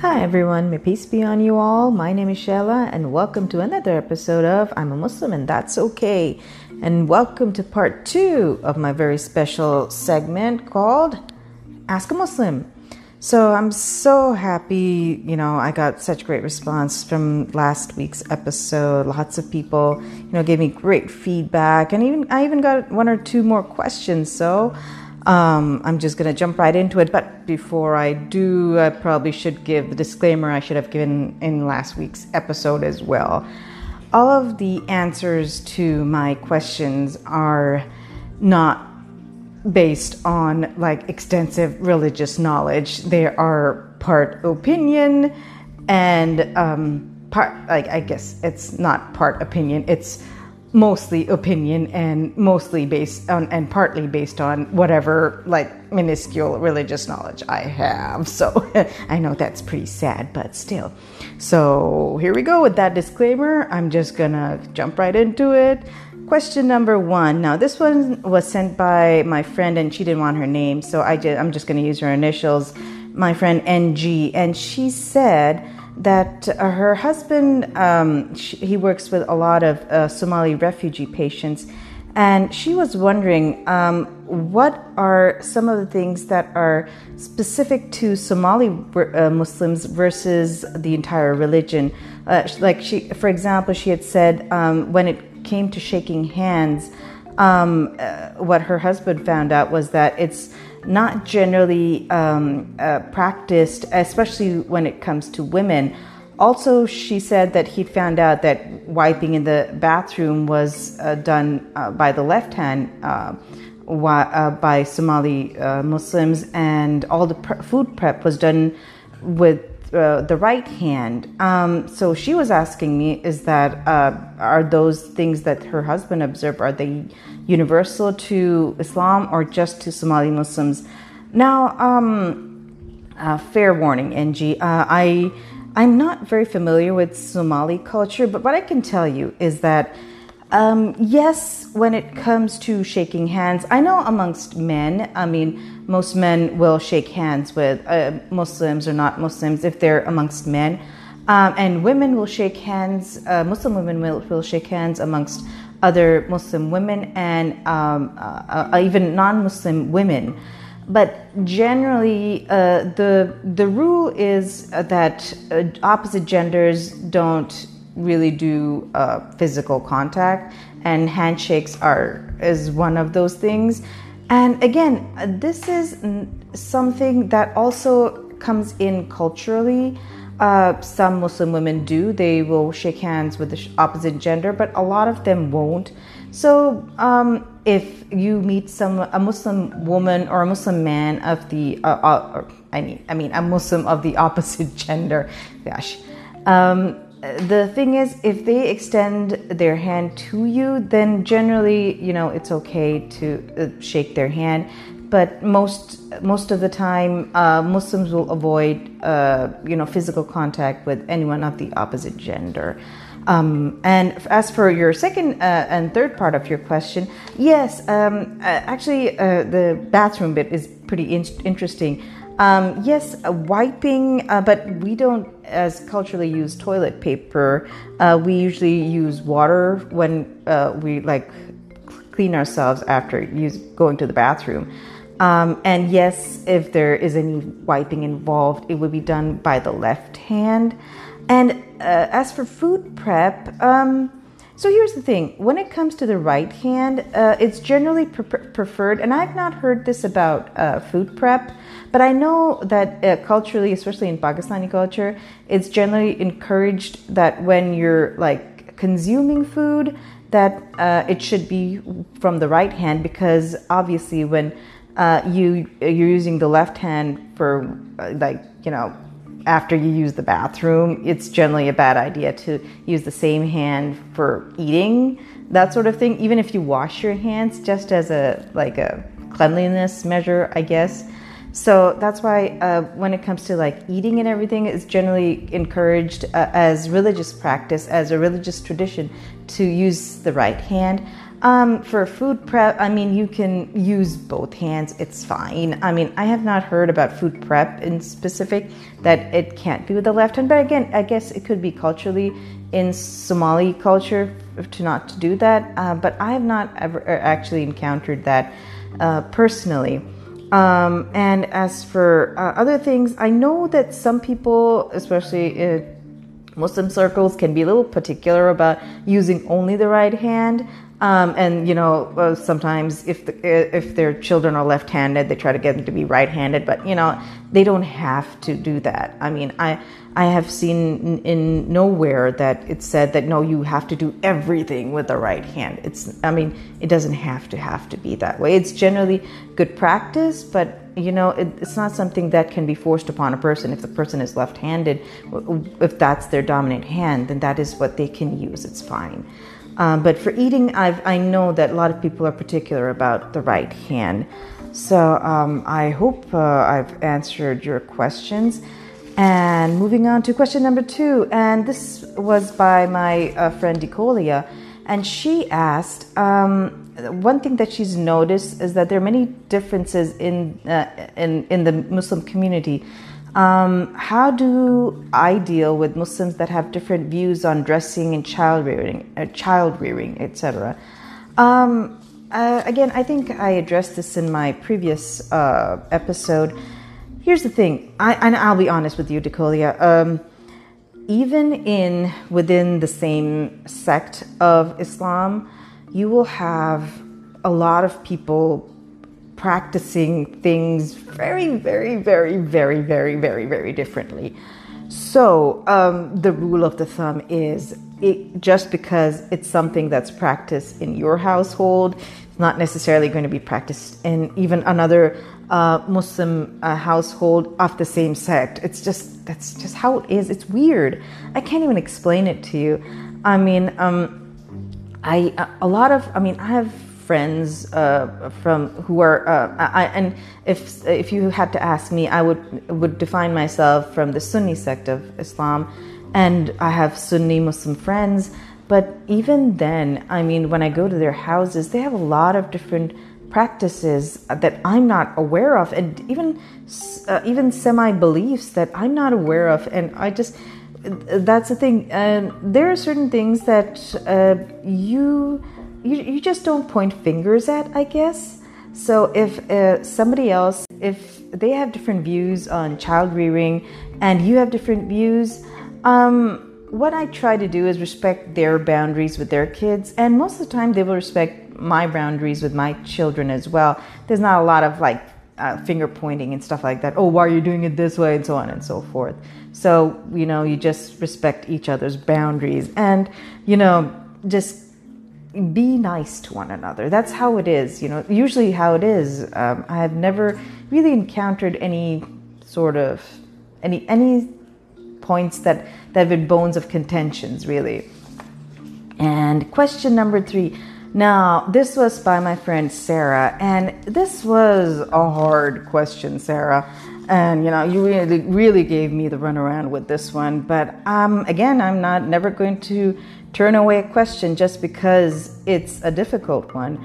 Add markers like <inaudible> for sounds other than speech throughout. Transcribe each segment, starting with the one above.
Hi everyone, may peace be on you all. My name is Sheila, and welcome to another episode of I'm a Muslim and That's Okay. And welcome to part two of my very special segment called Ask a Muslim. So I'm so happy, you know, I got such great response from last week's episode. Lots of people, you know, gave me great feedback, and even I even got one or two more questions. So um, I'm just going to jump right into it. But before I do, I probably should give the disclaimer I should have given in last week's episode as well. All of the answers to my questions are not based on like extensive religious knowledge. They are part opinion and um, part, like, I guess it's not part opinion, it's mostly opinion and mostly based on and partly based on whatever like minuscule religious knowledge I have. So <laughs> I know that's pretty sad, but still. So here we go with that disclaimer. I'm just gonna jump right into it. Question number one. Now this one was sent by my friend and she didn't want her name, so I just, I'm just gonna use her initials. My friend NG, and she said that uh, her husband um, she, he works with a lot of uh, Somali refugee patients, and she was wondering um, what are some of the things that are specific to Somali uh, Muslims versus the entire religion. Uh, like she, for example, she had said um, when it came to shaking hands, um, uh, what her husband found out was that it's not generally um, uh, practiced, especially when it comes to women. Also, she said that he found out that wiping in the bathroom was uh, done uh, by the left hand uh, uh, by Somali uh, Muslims, and all the pre- food prep was done with uh, the right hand. Um, so she was asking me, is that uh, are those things that her husband observed are they universal to Islam or just to Somali Muslims? Now, um, uh, fair warning, NG. Uh, I I'm not very familiar with Somali culture, but what I can tell you is that. Um, yes, when it comes to shaking hands, I know amongst men, I mean, most men will shake hands with uh, Muslims or not Muslims if they're amongst men. Um, and women will shake hands, uh, Muslim women will, will shake hands amongst other Muslim women and um, uh, uh even non Muslim women. But generally, uh, the, the rule is that uh, opposite genders don't really do physical contact, and handshakes are is one of those things. And again, this is something that also comes in culturally. Uh, some Muslim women do, they will shake hands with the opposite gender, but a lot of them won't. So, um, if you meet some a Muslim woman or a Muslim man of the, uh, uh, I mean, I mean, a Muslim of the <laughs> opposite gender, gosh, um, the thing is, if they extend their hand to you, then generally, you know, it's okay to uh, shake their hand. But most most of the time, uh, Muslims will avoid, uh, you know, physical contact with anyone of the opposite gender. Um, and as for your second uh, and third part of your question, yes, um, uh, actually, uh, the bathroom bit is pretty in- interesting. Um, yes, uh, wiping, but we don't as culturally use toilet paper. We usually use water when we like clean ourselves after use, going to the bathroom. Um, and yes, if there is any wiping involved, it would be done by the left hand. And uh, as for food prep, um, so here's the thing when it comes to the right hand, uh, it's generally pre- preferred, and I've not heard this about uh, food prep, but I know that uh, culturally, especially in Pakistani culture, it's generally encouraged that when you're like consuming food, that uh, it should be from the right hand because obviously when uh, you you're using the left hand for uh, like you know after you use the bathroom, it's generally a bad idea to use the same hand for eating, that sort of thing. Even if you wash your hands, just as a like a cleanliness measure, I guess. So that's why uh, when it comes to like eating and everything, it's generally encouraged uh, as religious practice, as a religious tradition, to use the right hand. Um, for food prep, I mean, you can use both hands. It's fine. I mean, I have not heard about food prep in specific that it can't be with the left hand. But again, I guess it could be culturally in Somali culture to not to do that. Uh, but I have not ever uh, actually encountered that uh, personally. Um, and as for uh, other things, I know that some people, especially in Muslim circles, can be a little particular about using only the right hand. Um, and you know, uh, sometimes if the, if their children are left-handed, they try to get them to be right-handed. But you know, they don't have to do that. I mean, I I have seen in, in nowhere that it said that no, you have to do everything with the right hand. It's I mean, it doesn't have to have to be that way. It's generally good practice, but you know, it, it's not something that can be forced upon a person. If the person is left-handed, if that's their dominant hand, then that is what they can use. It's fine. Um, but for eating, I've, I know that a lot of people are particular about the right hand. So um, I hope uh, I've answered your questions. And moving on to question number two, and this was by my uh, friend Decolia, and she asked um, one thing that she's noticed is that there are many differences in uh, in in the Muslim community um, how do I deal with Muslims that have different views on dressing and child rearing, uh, child rearing, etc.? Um, uh, again, I think I addressed this in my previous uh, episode. Here's the thing, I, and I'll be honest with you, Decolia. Um, even in within the same sect of Islam, you will have a lot of people practicing things very, very, very, very, very, very, very differently. So um, the rule of the thumb is it, just because it's something that's practiced in your household, it's not necessarily going to be practiced in even another uh, Muslim uh, household of the same sect. It's just that's just how it is. It's weird. I can't even explain it to you. I mean, um, I a lot of I mean I have friends uh, from who are uh, I, and if if you had to ask me, I would would define myself from the Sunni sect of Islam, and I have Sunni Muslim friends. But even then, I mean, when I go to their houses, they have a lot of different practices that I'm not aware of, and even uh, even semi beliefs that I'm not aware of, and I just that's the thing. There are certain things that uh, you you, you just don't point fingers at, I guess. So if uh, somebody else, if they have different views on child rearing and you have different views, um, what I try to do is respect their boundaries with their kids, and most of the time they will respect my boundaries with my children as well. There's not a lot of like uh, finger pointing and stuff like that. Oh, why are you doing it this way, and so on and so forth. So you know, you just respect each other's boundaries, and you know, just be nice to one another. That's how it is, you know, usually how it is. Um, I have never really encountered any sort of any any points that that have been bones of contentions really. And question number three. Now, this was by my friend Sarah, and this was a hard question, Sarah. And you know, you really, really gave me the runaround with this one. But um, again, I'm not never going to turn away a question just because it's a difficult one.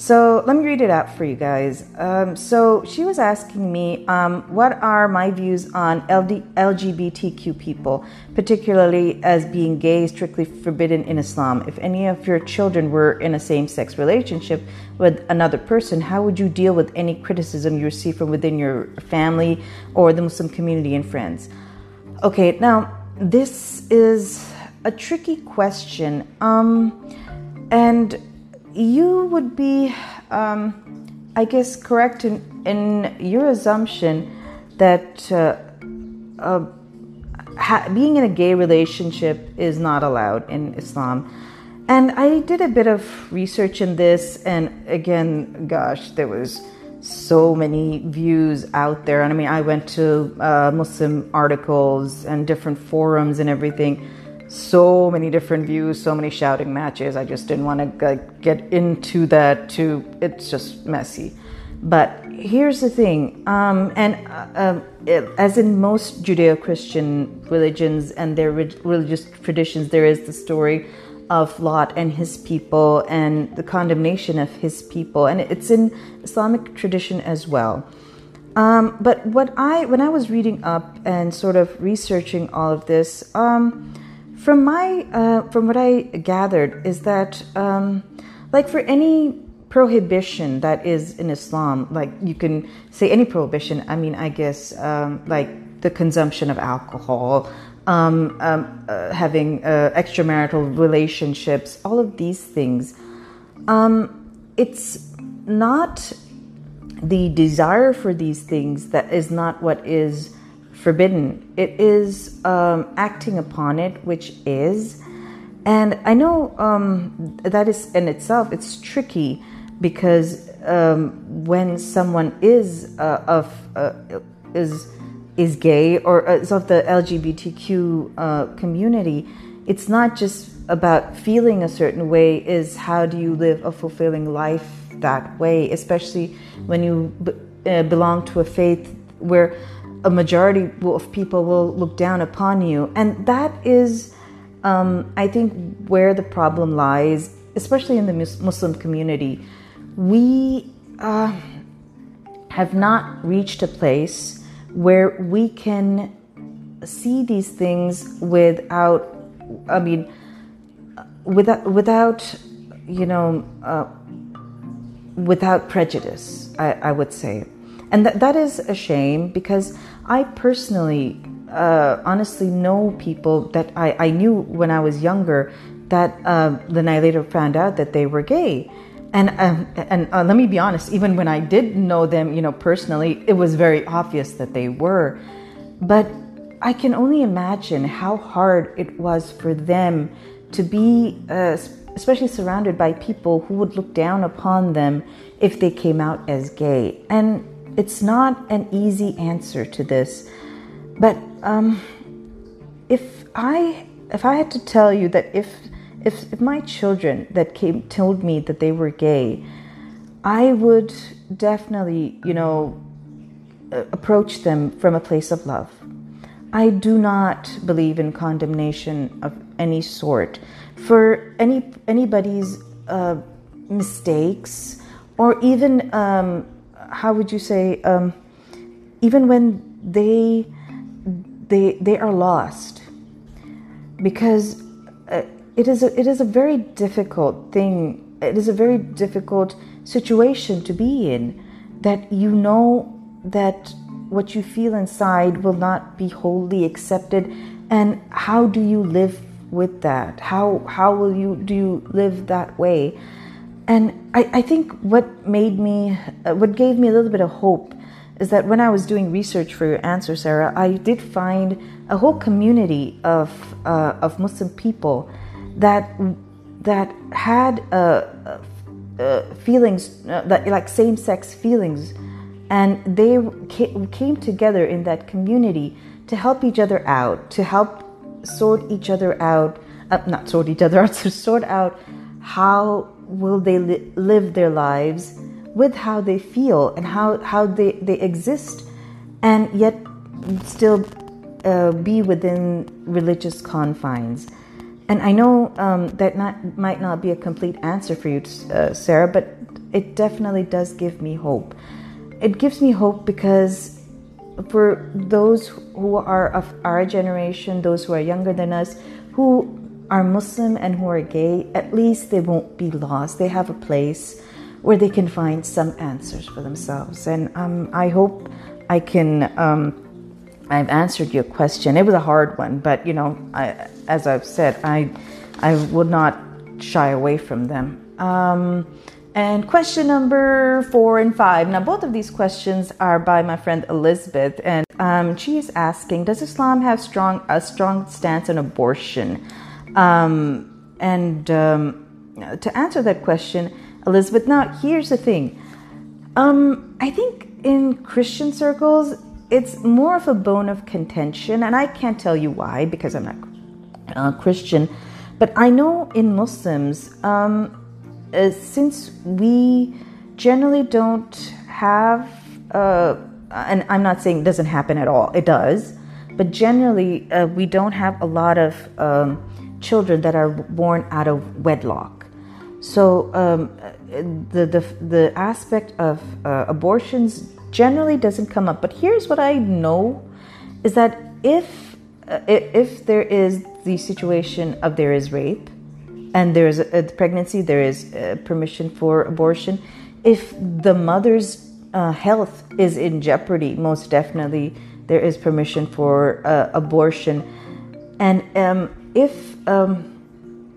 So let me read it out for you guys. Um, so she was asking me, um, what are my views on LD- LGBTQ people, particularly as being gay strictly forbidden in Islam? If any of your children were in a same sex relationship with another person, how would you deal with any criticism you receive from within your family or the Muslim community and friends? Okay, now this is a tricky question. Um, and you would be, um, I guess, correct in, in your assumption that uh, uh, ha- being in a gay relationship is not allowed in Islam. And I did a bit of research in this, and again, gosh, there was so many views out there. And I mean, I went to uh, Muslim articles and different forums and everything so many different views, so many shouting matches. I just didn't want to get into that too. It's just messy. But here's the thing, um, and uh, it, as in most Judeo Christian religions and their re- religious traditions, there is the story of Lot and his people and the condemnation of his people, and it's in Islamic tradition as well. Um, but what I, when I was reading up and sort of researching all of this, um, from my, uh, from what I gathered, is that, um, like for any prohibition that is in Islam, like you can say any prohibition. I mean, I guess um, like the consumption of alcohol, um, um, uh, having uh, extramarital relationships, all of these things. Um, it's not the desire for these things that is not what is forbidden. It is um, acting upon it, which is. And I know um, that is in itself, it's tricky because um, when someone is uh, of uh, is is gay or is of the LGBTQ uh, community, it's not just about feeling a certain way. Is how do you live a fulfilling life that way, especially when you b- uh, belong to a faith where a majority of people will look down upon you, and that is, um, I think, where the problem lies, especially in the Muslim community. We uh, have not reached a place where we can see these things without, I mean, without, without you know, uh, without prejudice, I, I, would say. And that, that is a shame because I personally, uh, honestly, know people that I, I knew when I was younger that uh, then I later found out that they were gay. And um, and uh, let me be honest even when i did know them you know personally it was very obvious that they were. But i can only imagine how hard it was for them to be uh, especially surrounded by people who would look down upon them if they came out as gay. And it's not an easy answer to this but um, if i if i had to tell you that if if, if my children that came told me that they were gay, I would definitely, you know, approach them from a place of love. I do not believe in condemnation of any sort for any anybody's uh, mistakes or even um, how would you say um, even when they they they are lost because uh, it is a, it is a very difficult thing. It is a very difficult situation to be in that you know that what you feel inside will not be wholly accepted and how do you live with that how how will you do you live that way and i, I think what made me uh, what gave me a little bit of hope is that when i was doing research for your answer sarah i did find a whole community of uh, of muslim people that that had uh, uh, uh feelings uh, that like same-sex feelings, and they came together in that community to help each other out, to help sort each other out, uh, not sort each other out, <laughs> to sort out how will they li- live their lives with how they feel and how, how they, they exist and yet still uh, be within religious confines. And I know um, that not, might not be a complete answer for you, uh, Sarah, but it definitely does give me hope. It gives me hope because for those who are of our generation, those who are younger than us, who are Muslim and who are gay, at least they won't be lost. They have a place where they can find some answers for themselves. And um, I hope I can. Um, I've answered your question. It was a hard one, but you know, I, as I've said, I I would not shy away from them. Um, and question number four and five. Now, both of these questions are by my friend Elizabeth, and um, she is asking: Does Islam have strong a strong stance on abortion? Um, and um, to answer that question, Elizabeth. Now, here's the thing. Um, I think in Christian circles, it's more of a bone of contention, and I can't tell you why because I'm not uh, Christian, but I know in Muslims, um, uh, since we generally don't have, uh, and I'm not saying it doesn't happen at all, it does, but generally uh, we don't have a lot of um, children that are born out of wedlock. So um, the, the the aspect of uh, abortions generally doesn't come up. But here's what I know is that if uh, if there is the situation of there is rape and there is a, a pregnancy, there is uh, permission for abortion. If the mother's uh, health is in jeopardy, most definitely there is permission for uh, abortion. And um, if um,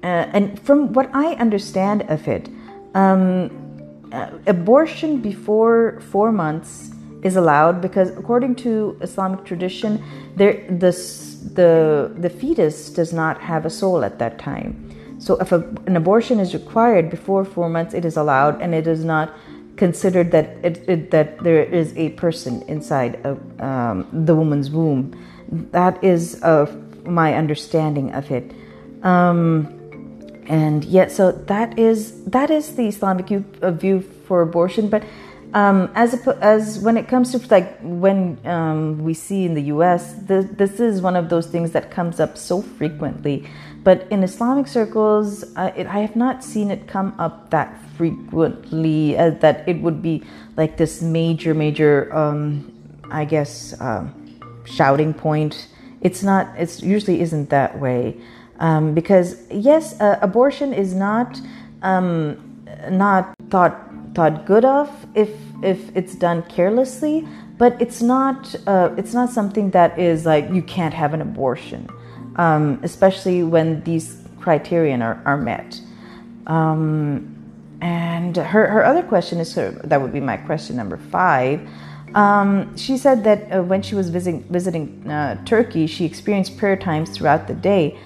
uh, and from what I understand of it, um, uh, abortion before four months is allowed because according to Islamic tradition, there the the the fetus does not have a soul at that time. So if a, an abortion is required before four months, it is allowed, and it is not considered that it, it, that there is a person inside of um, the woman's womb. That is uh, my understanding of it. Um, and yet, so that is that is the Islamic view, uh, view for abortion. But um, as a, as when it comes to like when um, we see in the U.S., the, this is one of those things that comes up so frequently. But in Islamic circles, uh, it, I have not seen it come up that frequently uh, that it would be like this major, major, um, I guess, uh, shouting point. It's not. It's usually isn't that way um, because yes, uh, abortion is not um, not thought thought good of if if it's done carelessly, but it's not uh, it's not something that is like you can't have an abortion, um, especially when these criterion are, are met. Um, and her, her other question is that would be my question number five. Um, she said that uh, when she was visiting, visiting uh, Turkey, she experienced prayer times throughout the day.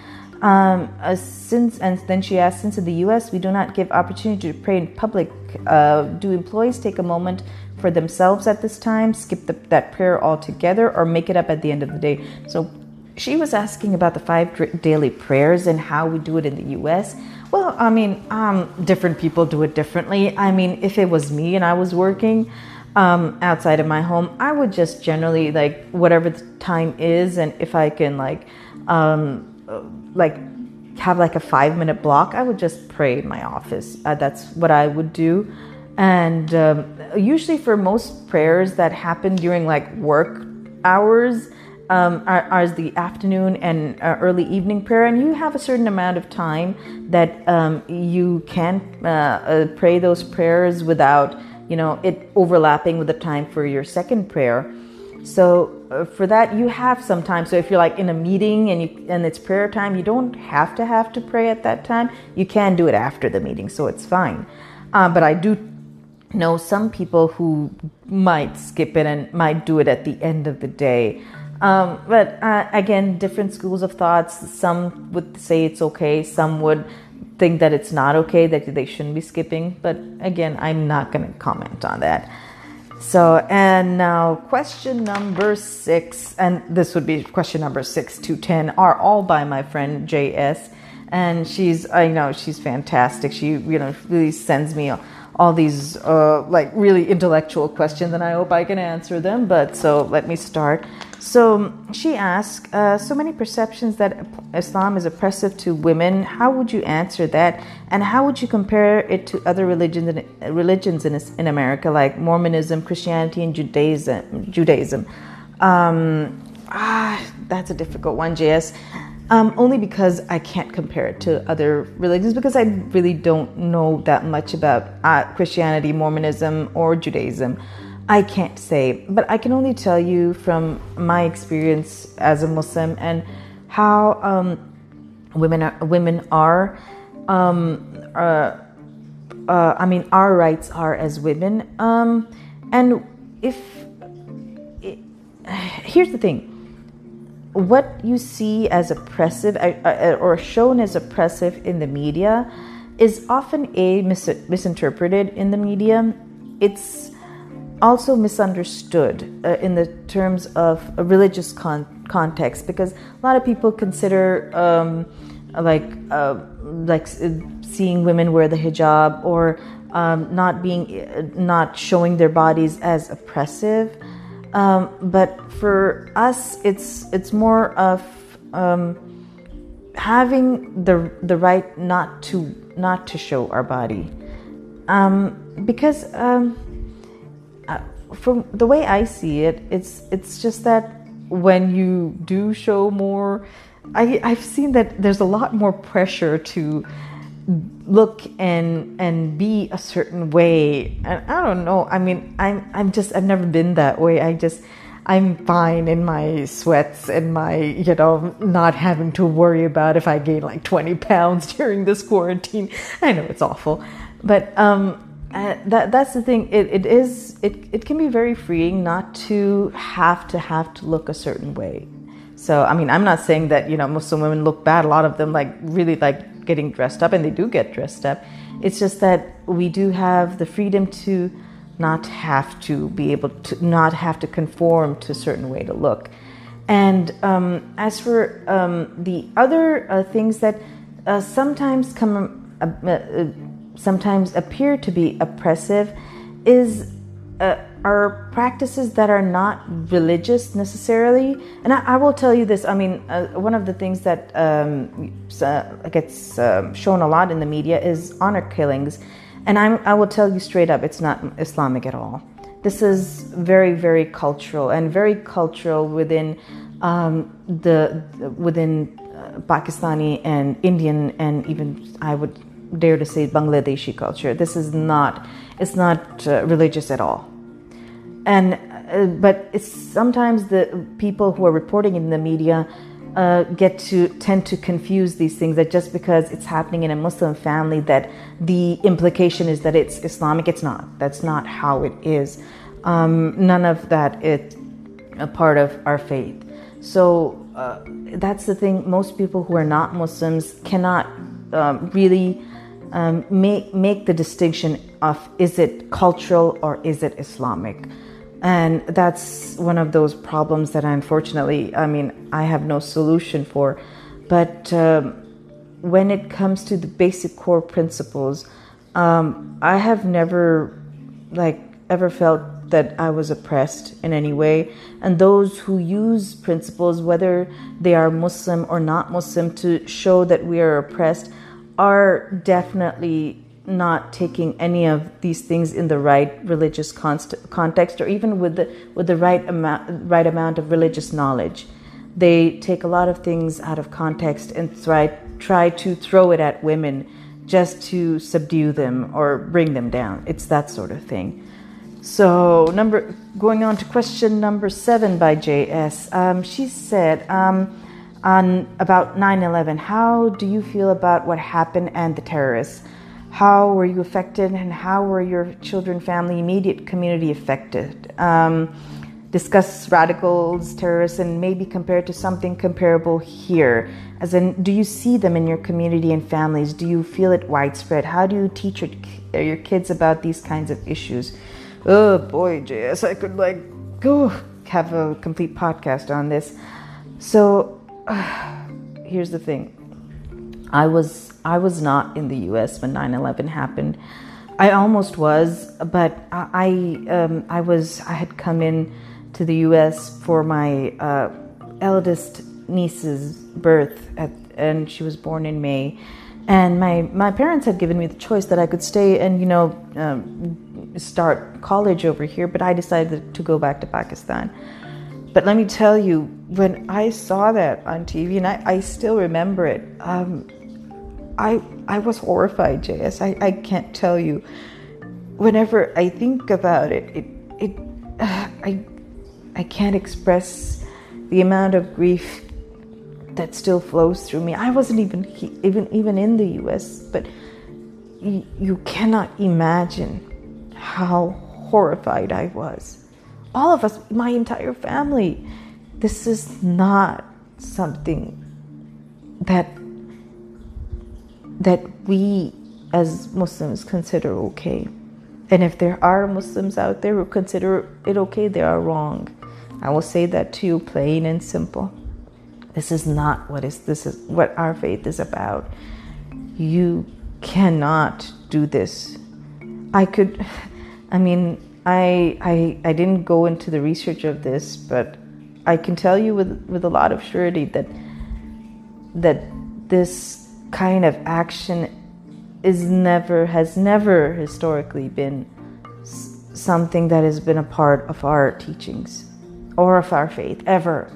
Um, uh, since and then she asked, since in the U.S. we do not give opportunity to pray in public, uh, do employees take a moment for themselves at this time, skip the, that prayer altogether, or make it up at the end of the day? So she was asking about the five daily prayers and how we do it in the U.S. Well, I mean, um, different people do it differently. I mean, if it was me and I was working um, outside of my home, I would just generally like whatever the time is, and if I can like um, like have like a five minute block, I would just pray in my office. Uh, that's what I would do. And um, usually, for most prayers that happen during like work hours, um, are, are, the afternoon and uh, early evening prayer, and you have a certain amount of time that um, you can uh, uh, pray those prayers without, you know, it overlapping with the time for your second prayer. So uh, for that, you have some time. So if you're like in a meeting and you and it's prayer time, you don't have to have to pray at that time. You can do it after the meeting, so it's fine. Uh, but I do know some people who might skip it and might do it at the end of the day. Um, but uh, again, different schools of thoughts. Some would say it's okay. Some would think that it's not okay, that they shouldn't be skipping. But again, I'm not going to comment on that. So, and now question number six, and this would be question number six to 10, are all by my friend JS. And she's, I know, she's fantastic. She, you know, really sends me all these, uh, like, really intellectual questions, and I hope I can answer them. But so let me start. So she asked, uh, so many perceptions that Islam is oppressive to women. How would you answer that? And how would you compare it to other religions in, religions in, in America, like Mormonism, Christianity, and Judaism? Judaism. Um, ah, that's a difficult one, JS. Um, only because I can't compare it to other religions because I really don't know that much about uh, Christianity, Mormonism, or Judaism. I can't say, but I can only tell you from my experience as a Muslim and how um, women are, women are. Um, uh, uh, I mean, our rights are as women. Um, and if it, here's the thing, what you see as oppressive uh, uh, or shown as oppressive in the media is often a mis- misinterpreted in the media. It's also misunderstood uh, in the terms of a religious con- context because a lot of people consider um, like uh, like seeing women wear the hijab or um, not being uh, not showing their bodies as oppressive. Um, but for us it's it's more of um, having the the right not to not to show our body, um, because um, from the way I see it, it's it's just that when you do show more, I I've seen that there's a lot more pressure to look and and be a certain way. And i don't know i mean i'm i'm just i've never been that way. I just i'm fine in my sweats and my you know not having to worry about if i gain like 20 pounds <laughs> during this quarantine. I know it's awful but um uh, that that's the thing it, it is it, it can be very freeing not to have to have to look a certain way so i mean i'm not saying that you know muslim women look bad a lot of them like really like getting dressed up, and they do get dressed up. It's just that we do have the freedom to not have to be able to not have to conform to a certain way to look. And um, as for um, the other uh, things that uh, sometimes come, uh, uh sometimes appear to be oppressive, is uh, are practices that are not religious necessarily. And I, I will tell you this I mean, uh, one of the things that um, gets uh, shown a lot in the media is honor killings. And I'm, I will tell you straight up, it's not Islamic at all. This is very, very cultural and very cultural within um, the within uh, Pakistani and Indian and even I would dare to say Bangladeshi culture. This is not it's not uh, religious at all and uh, but it's sometimes the people who are reporting in the media uh, get to tend to confuse these things that just because it's happening in a Muslim family that the implication is that it's Islamic. It's not. That's not how it is. Um, none of that is a part of our faith. So uh, that's the thing. Most people who are not Muslims cannot um, really um, make make the distinction of is it cultural or is it Islamic. And that's one of those problems that I, unfortunately, I mean, I have no solution for. But um, when it comes to the basic core principles, um, I have never, like, ever felt that I was oppressed in any way. And those who use principles, whether they are Muslim or not Muslim, to show that we are oppressed, are definitely not taking any of these things in the right religious const- context or even with the with the right amount right amount of religious knowledge. They take a lot of things out of context and try try to throw it at women just to subdue them or bring them down. It's that sort of thing. So number going on to question number seven by js um, she said um, on about 9-11 how do you feel about what happened and the terrorists how were you affected and how were your children, family, immediate community affected? Um, discuss radicals, terrorists, and maybe compare to something comparable here. As in, do you see them in your community and families? Do you feel it widespread? How do you teach your, your kids about these kinds of issues? Oh boy, JS, I could like go have a complete podcast on this. So, <sighs> here's the thing I was I was not in the U.S. when 9/11 happened. I almost was, but I um, I was I had come in to the U.S. for my uh, eldest niece's birth, at, and she was born in May. And my my parents had given me the choice that I could stay and you know um, start college over here, but I decided to go back to Pakistan. But let me tell you, when I saw that on TV, and I, I still remember it, um, I I was horrified, JS. I, I can't tell you. Whenever I think about it, it it uh, <sighs> I I can't express the amount of grief that still flows through me. I wasn't even even even in the U.S., but you, you cannot imagine how horrified I was. All of us, my entire family. This is not something that that we as Muslims consider okay. And if there are Muslims out there who consider it okay, they are wrong. I will say that to you plain and simple. This is not what is this is what our faith is about. You cannot do this. I could I mean I I I didn't go into the research of this, but I can tell you with with a lot of surety that that this kind of action is never has never historically been something that has been a part of our teachings or of our faith ever.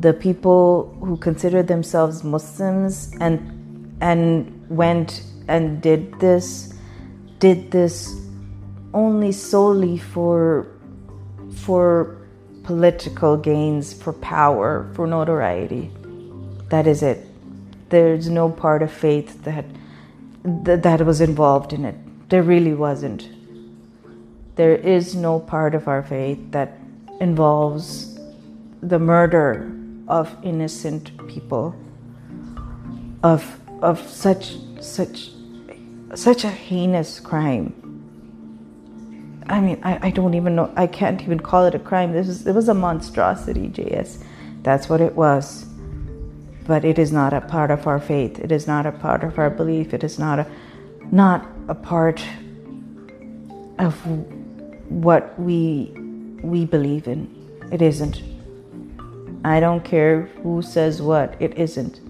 The people who considered themselves muslims and and went and did this did this only solely for for political gains for power for notoriety that is it there's no part of faith that that was involved in it. There really wasn't. There is no part of our faith that involves the murder of innocent people of of such such such a heinous crime. I mean, I, I don't even know. I can't even call it a crime. This is it was a monstrosity, JS. That's what it was but it is not a part of our faith. It is not a part of our belief. It is not a not a part of what we we believe in. It isn't. I don't care who says what. It isn't.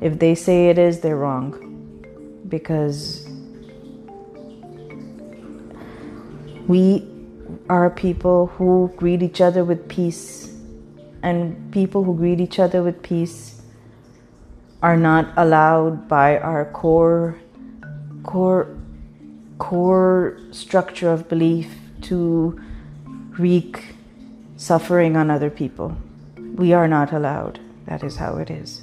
If they say it is, they're wrong. Because we are people who greet each other with peace. And people who greet each other with peace are not allowed by our core core core structure of belief to wreak suffering on other people. We are not allowed. That is how it is.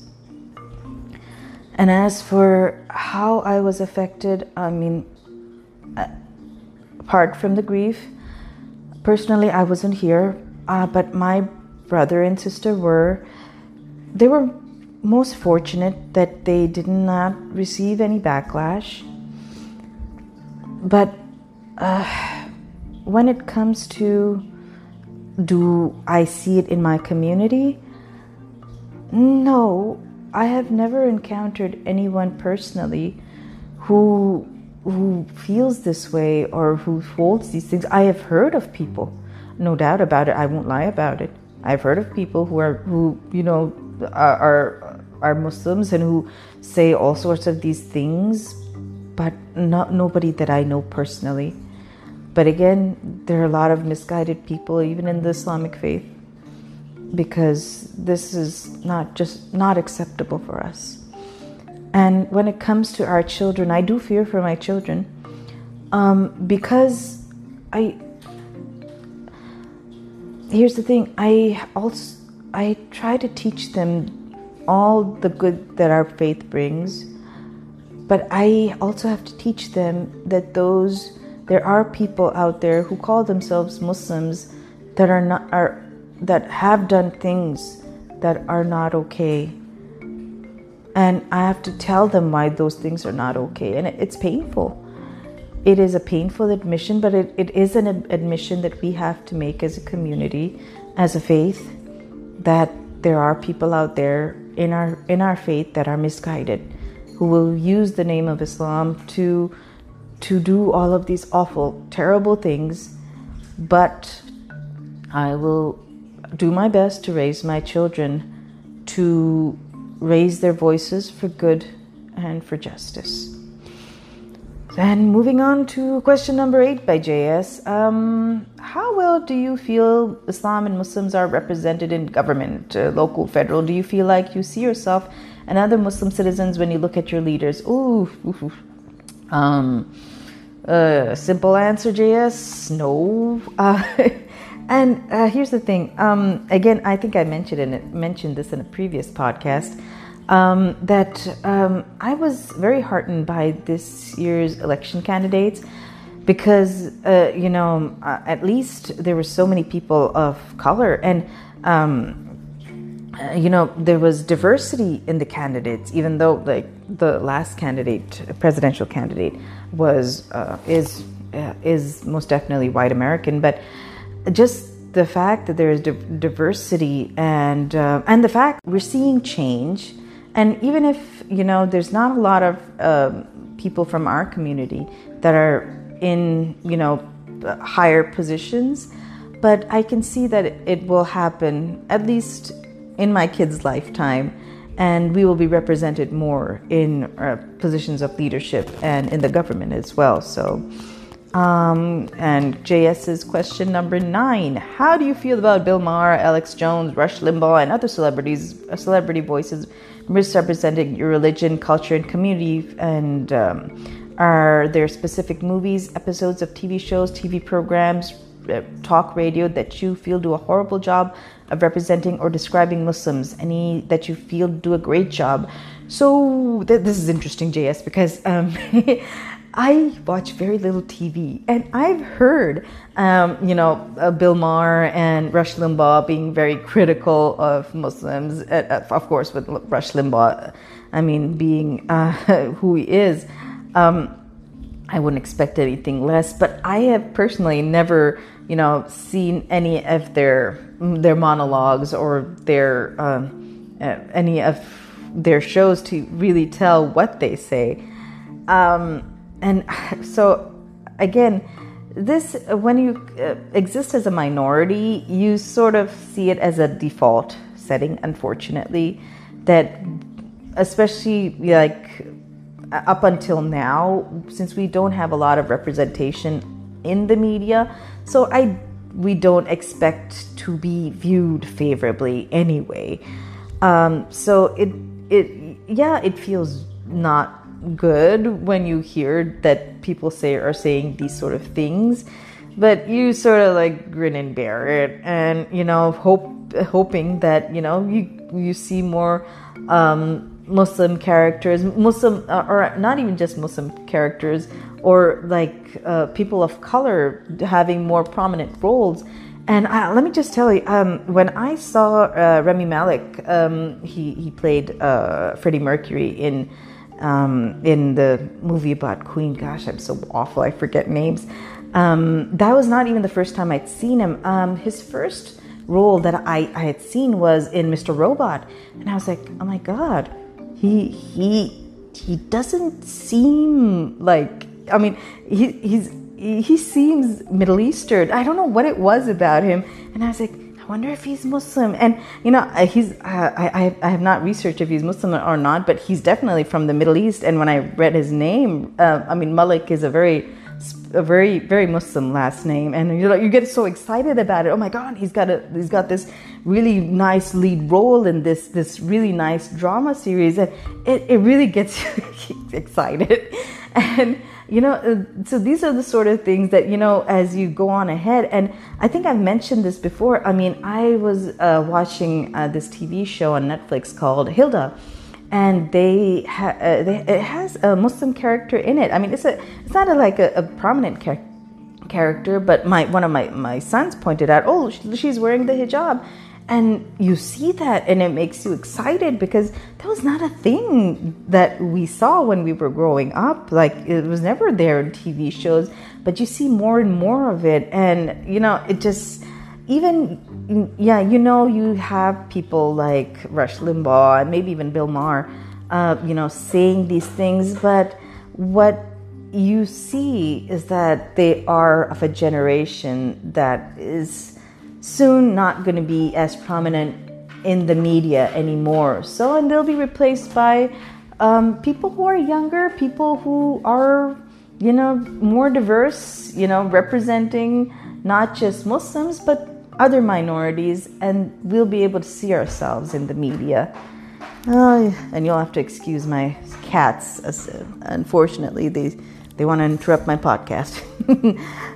And as for how I was affected, I mean, apart from the grief, personally, I wasn't here, uh, but my brother and sister were. They were most fortunate that they did not receive any backlash. But uh, when it comes to do I see it in my community? No, I have never encountered anyone personally who who feels this way or who holds these things. I have heard of people, no doubt about it. I won't lie about it. I've heard of people who are who you know are are Muslims and who say all sorts of these things, but not nobody that I know personally. But again, there are a lot of misguided people even in the Islamic faith because this is not just not acceptable for us. And when it comes to our children, I do fear for my children um, because I. Here's the thing. I also I try to teach them all the good that our faith brings. But I also have to teach them that those there are people out there who call themselves Muslims that are not are that have done things that are not okay. And I have to tell them why those things are not okay. And it's painful. It is a painful admission, but it, it is an admission that we have to make as a community, as a faith, that there are people out there in our in our faith that are misguided, who will use the name of Islam to to do all of these awful, terrible things. But I will do my best to raise my children to raise their voices for good and for justice. And moving on to question number eight by JS. Um, how well do you feel Islam and Muslims are represented in government, uh, local, federal? Do you feel like you see yourself and other Muslim citizens when you look at your leaders? Ooh, ooh, Um, uh, simple answer, JS. No. <laughs> Uh, and uh, here's the thing. Um, again, I think I mentioned mentioned this in a previous podcast um, that um, I was very heartened by this year's election candidates because, uh, you know, uh, at least there were so many people of color and, um, uh, you know, there was diversity in the candidates, even though, like, the last candidate, presidential candidate, was uh, is uh, is most definitely white American, but just the fact that there is diversity and uh, and the fact we're seeing change and even if, you know, there's not a lot of uh, people from our community that are in, you know, higher positions, but I can see that it will happen at least in my kid's lifetime. and we will be represented more in uh, positions of leadership and in the government as well. So, um, and JS's question number nine: How do you feel about Bill Maher, Alex Jones, Rush Limbaugh, and other celebrities, uh, celebrity voices misrepresenting your religion, culture, and community? And um, are there specific movies, episodes of TV shows, TV programs, uh, talk radio that you feel do a horrible job of representing or describing Muslims? Any that you feel do a great job? So th- this is interesting, JS, because um, <laughs> I watch very little TV, and I've heard, um, you know, uh, Bill Maher and Rush Limbaugh being very critical of Muslims. Uh, of course, with Rush Limbaugh, I mean, being uh, <laughs> who he is. Um, I wouldn't expect anything less, but I have personally never, you know, seen any of their their monologues or their um, uh, any of their shows to really tell what they say. Um, and <laughs> so, again, this when you uh, exist as a minority, you sort of see it as a default setting. Unfortunately, that especially like up until now, since we don't have a lot of representation in the media, so I we don't expect to be viewed favorably anyway. Um, so it it yeah, it feels not good when you hear that people say are saying these sort of things, but you sort of like grin and bear it, and you know hope hoping that you know you you see more. Um, Muslim characters, Muslim, uh, or not even just Muslim characters, or like uh, people of color having more prominent roles. And uh, let me just tell you, um, when I saw uh, Rami Malek, um, he he played uh, Freddie Mercury in um, in the movie about Queen. Gosh, I'm so awful. I forget names. Um, that was not even the first time I'd seen him. Um, his first role that I, I had seen was in Mr. Robot, and I was like, oh my god, he he he doesn't seem like I mean he he's he seems Middle Eastern. I don't know what it was about him, and I was like, wonder if he's Muslim. And you know, he's uh, I I have not researched if he's Muslim or not, but he's definitely from the Middle East. And when I read his name, uh, I mean, Malik is a very a very very Muslim last name, and you know you get so excited about it. Oh my God, he's got a he's got this really nice lead role in this this really nice drama series, and it it really gets <laughs> you excited, <laughs> and you know uh, so these are the sort of things that you know as you go on ahead and i think i've mentioned this before i mean i was uh, watching uh, this tv show on netflix called hilda and they, ha- uh, they it has a Muslim character in it. I mean, it's a it's not a, like a, a prominent char- character, but my one of my my sons pointed out, oh, she's wearing the hijab, and you see that, and it makes you excited because that was not a thing that we saw when we were growing up. Like it was never there in TV shows, but you see more and more of it, and you know, it just even yeah, you know, you have people like Rush Limbaugh and maybe even Bill Maher, uh, you know, saying these things, but what you see is that they are of a generation that is soon not going to be as prominent in the media anymore. So, and they'll be replaced by um, people who are younger, people who are, you know, more diverse, you know, representing not just Muslims, but other minorities, and we'll be able to see ourselves in the media. And you'll have to excuse my cats. As, unfortunately, they they want to interrupt my podcast.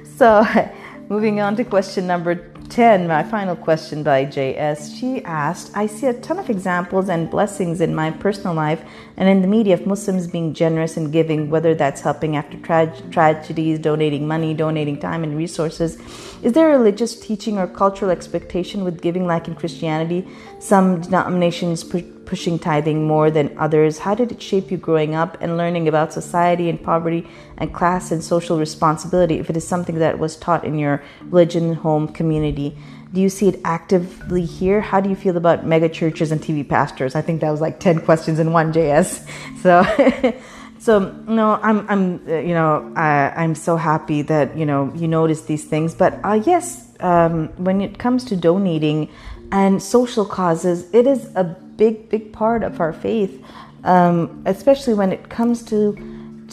<laughs> so, <laughs> moving on to question number 10, my final question by JS. She asked I see a ton of examples and blessings in my personal life and in the media of Muslims being generous and giving, whether that's helping after tra- tragedies, donating money, donating time and resources. Is there a religious teaching or cultural expectation with giving, like in Christianity? Some denominations pushing tithing more than others? How did it shape you growing up and learning about society and poverty and class and social responsibility if it is something that was taught in your religion, home, community? Do you see it actively here? How do you feel about mega churches and TV pastors? I think that was like 10 questions in one, JS. <laughs> So. <laughs> so no i'm i'm uh, you know I, i'm so happy that you know you notice these things but uh, yes um, when it comes to donating and social causes, it is a big, big part of our faith, um, especially when it comes to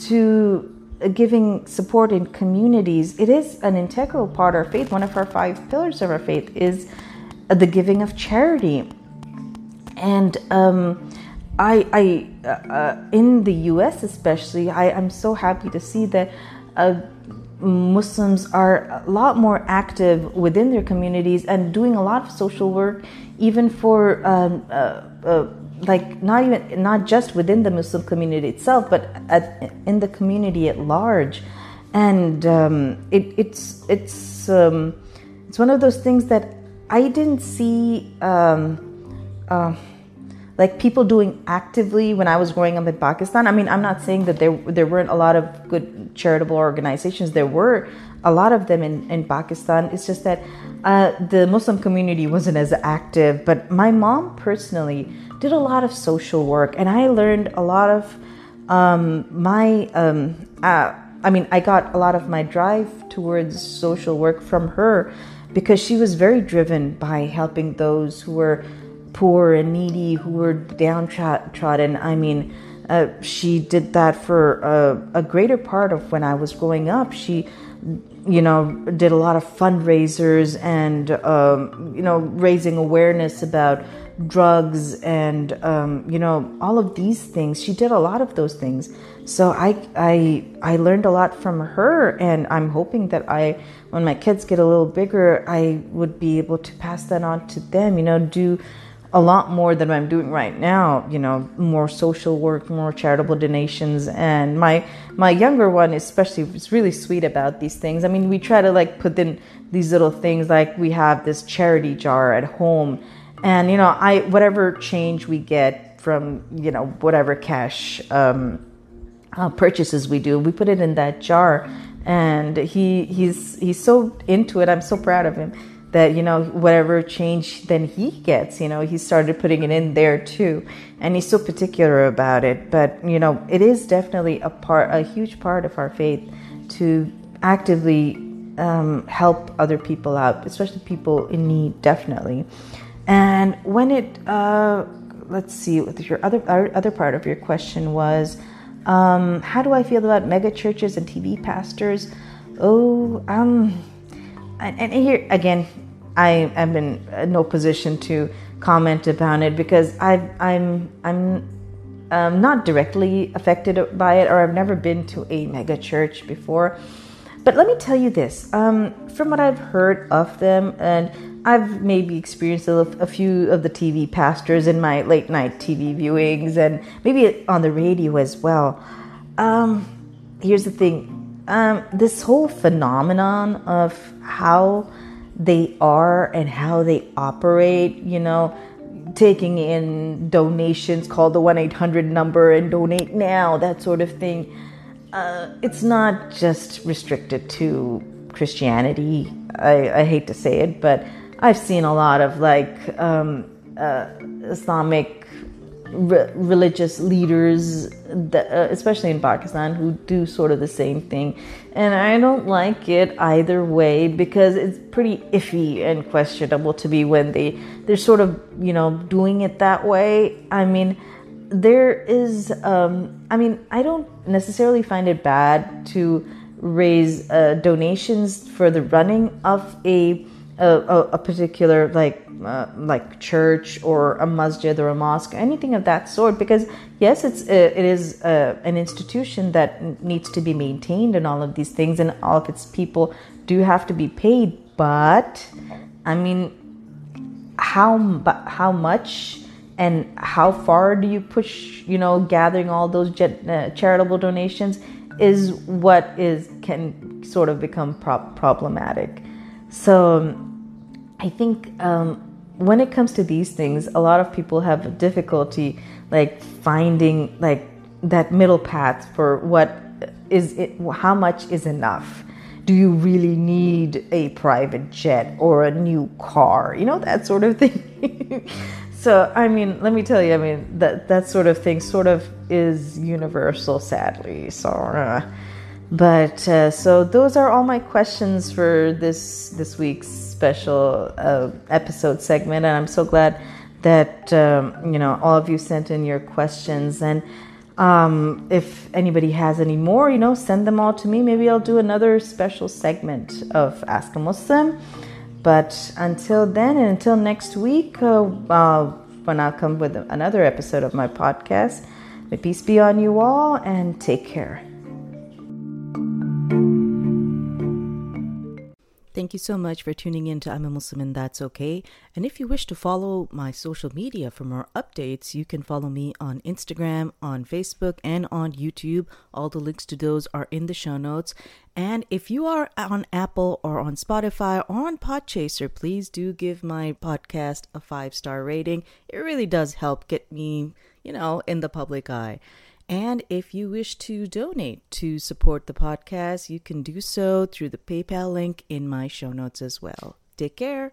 to giving support in communities. It is an integral part of our faith. One of our five pillars of our faith is the giving of charity, and um, I, I uh, uh in the U.S. especially, I, am so happy to see that. Uh, Muslims are a lot more active within their communities and doing a lot of social work, even for um, uh, uh, like not even not just within the Muslim community itself, but at, in the community at large. And um, it, it's it's um, it's one of those things that I didn't see. Um, uh, like people doing actively when I was growing up in Pakistan. I mean, I'm not saying that there there weren't a lot of good charitable organizations. There were a lot of them in, in Pakistan. It's just that uh, the Muslim community wasn't as active. But my mom personally did a lot of social work, and I learned a lot of um, my. Um, uh, I mean, I got a lot of my drive towards social work from her because she was very driven by helping those who were poor and needy who were downtrodden. I mean, uh, she did that for a, a, greater part of when I was growing up. She, you know, did a lot of fundraisers and, um, you know, raising awareness about drugs and, um, you know, all of these things. She did a lot of those things. So I, I, I learned a lot from her, and I'm hoping that I, when my kids get a little bigger, I would be able to pass that on to them. You know, do a lot more than I'm doing right now. You know, more social work, more charitable donations, and my my younger one, especially, is really sweet about these things. I mean, we try to like put in these little things, like we have this charity jar at home, and you know, I whatever change we get from you know whatever cash um, uh, purchases we do, we put it in that jar, and he he's he's so into it. I'm so proud of him that you know whatever change then he gets you know he started putting it in there too. And he's so particular about it. But you know it is definitely a part a huge part of our faith to actively um, help other people out especially people in need definitely. And when it uh, let's see your other other part of your question was um, how do i feel about mega churches and tv pastors? Oh um and, here again I am in no position to comment about it because i I'm I'm um, not directly affected by it, or I've never been to a mega church before. But let me tell you this: um, from what I've heard of them, and I've maybe experienced a, a, few of the TV pastors in my late night TV viewings, and maybe on the radio as well. Um, here's the thing: um, this whole phenomenon of how they are and how they operate, you know, taking in donations, call the 1 800 number and donate now, that sort of thing. Uh, it's not just restricted to Christianity. I, I, hate to say it, but I've seen a lot of like um, uh, Islamic re- religious leaders, that, uh, especially in Pakistan, who do sort of the same thing. And I don't like it either way because it's pretty iffy and questionable to me when they they're sort of you know doing it that way. I mean, there is. Um, I mean, I don't necessarily find it bad to raise uh, donations for the running of a a, a particular like uh, like church or a masjid or a mosque, anything of that sort. Because yes, it's uh, it is uh, an institution that needs to be maintained and all of these things, and all of its people do have to be paid. But I mean, how how much and how far do you push? You know, gathering all those jet, uh, charitable donations is what is can sort of become pro- problematic. So I think um, when it comes to these things, a lot of people have difficulty like finding like that middle path for what is it, how much is enough. Do you really need a private jet or a new car? You know that sort of <laughs> thing. so I mean, let me tell you, I mean that that sort of thing sort of is universal, sadly. So. Uh, but uh, so those are all my questions for this this week's special uh, episode segment, and I'm so glad that um, you know all of you sent in your questions and. Um, if anybody has any more, you know, send them all to me. Maybe I'll do another special segment of Ask a Muslim. But until then, and until next week, uh, uh, when I'll come with another episode of my podcast, may peace be on you all and take care. Thank you so much for tuning in to I'm a Muslim and That's Okay. And if you wish to follow my social media for more updates, you can follow me on Instagram, on Facebook, and on YouTube. All the links to those are in the show notes. And if you are on Apple or on Spotify or on Podchaser, please do give my podcast a five star rating. It really does help get me, you know, in the public eye. And if you wish to donate to support the podcast, you can do so through the PayPal link in my show notes as well. Take care.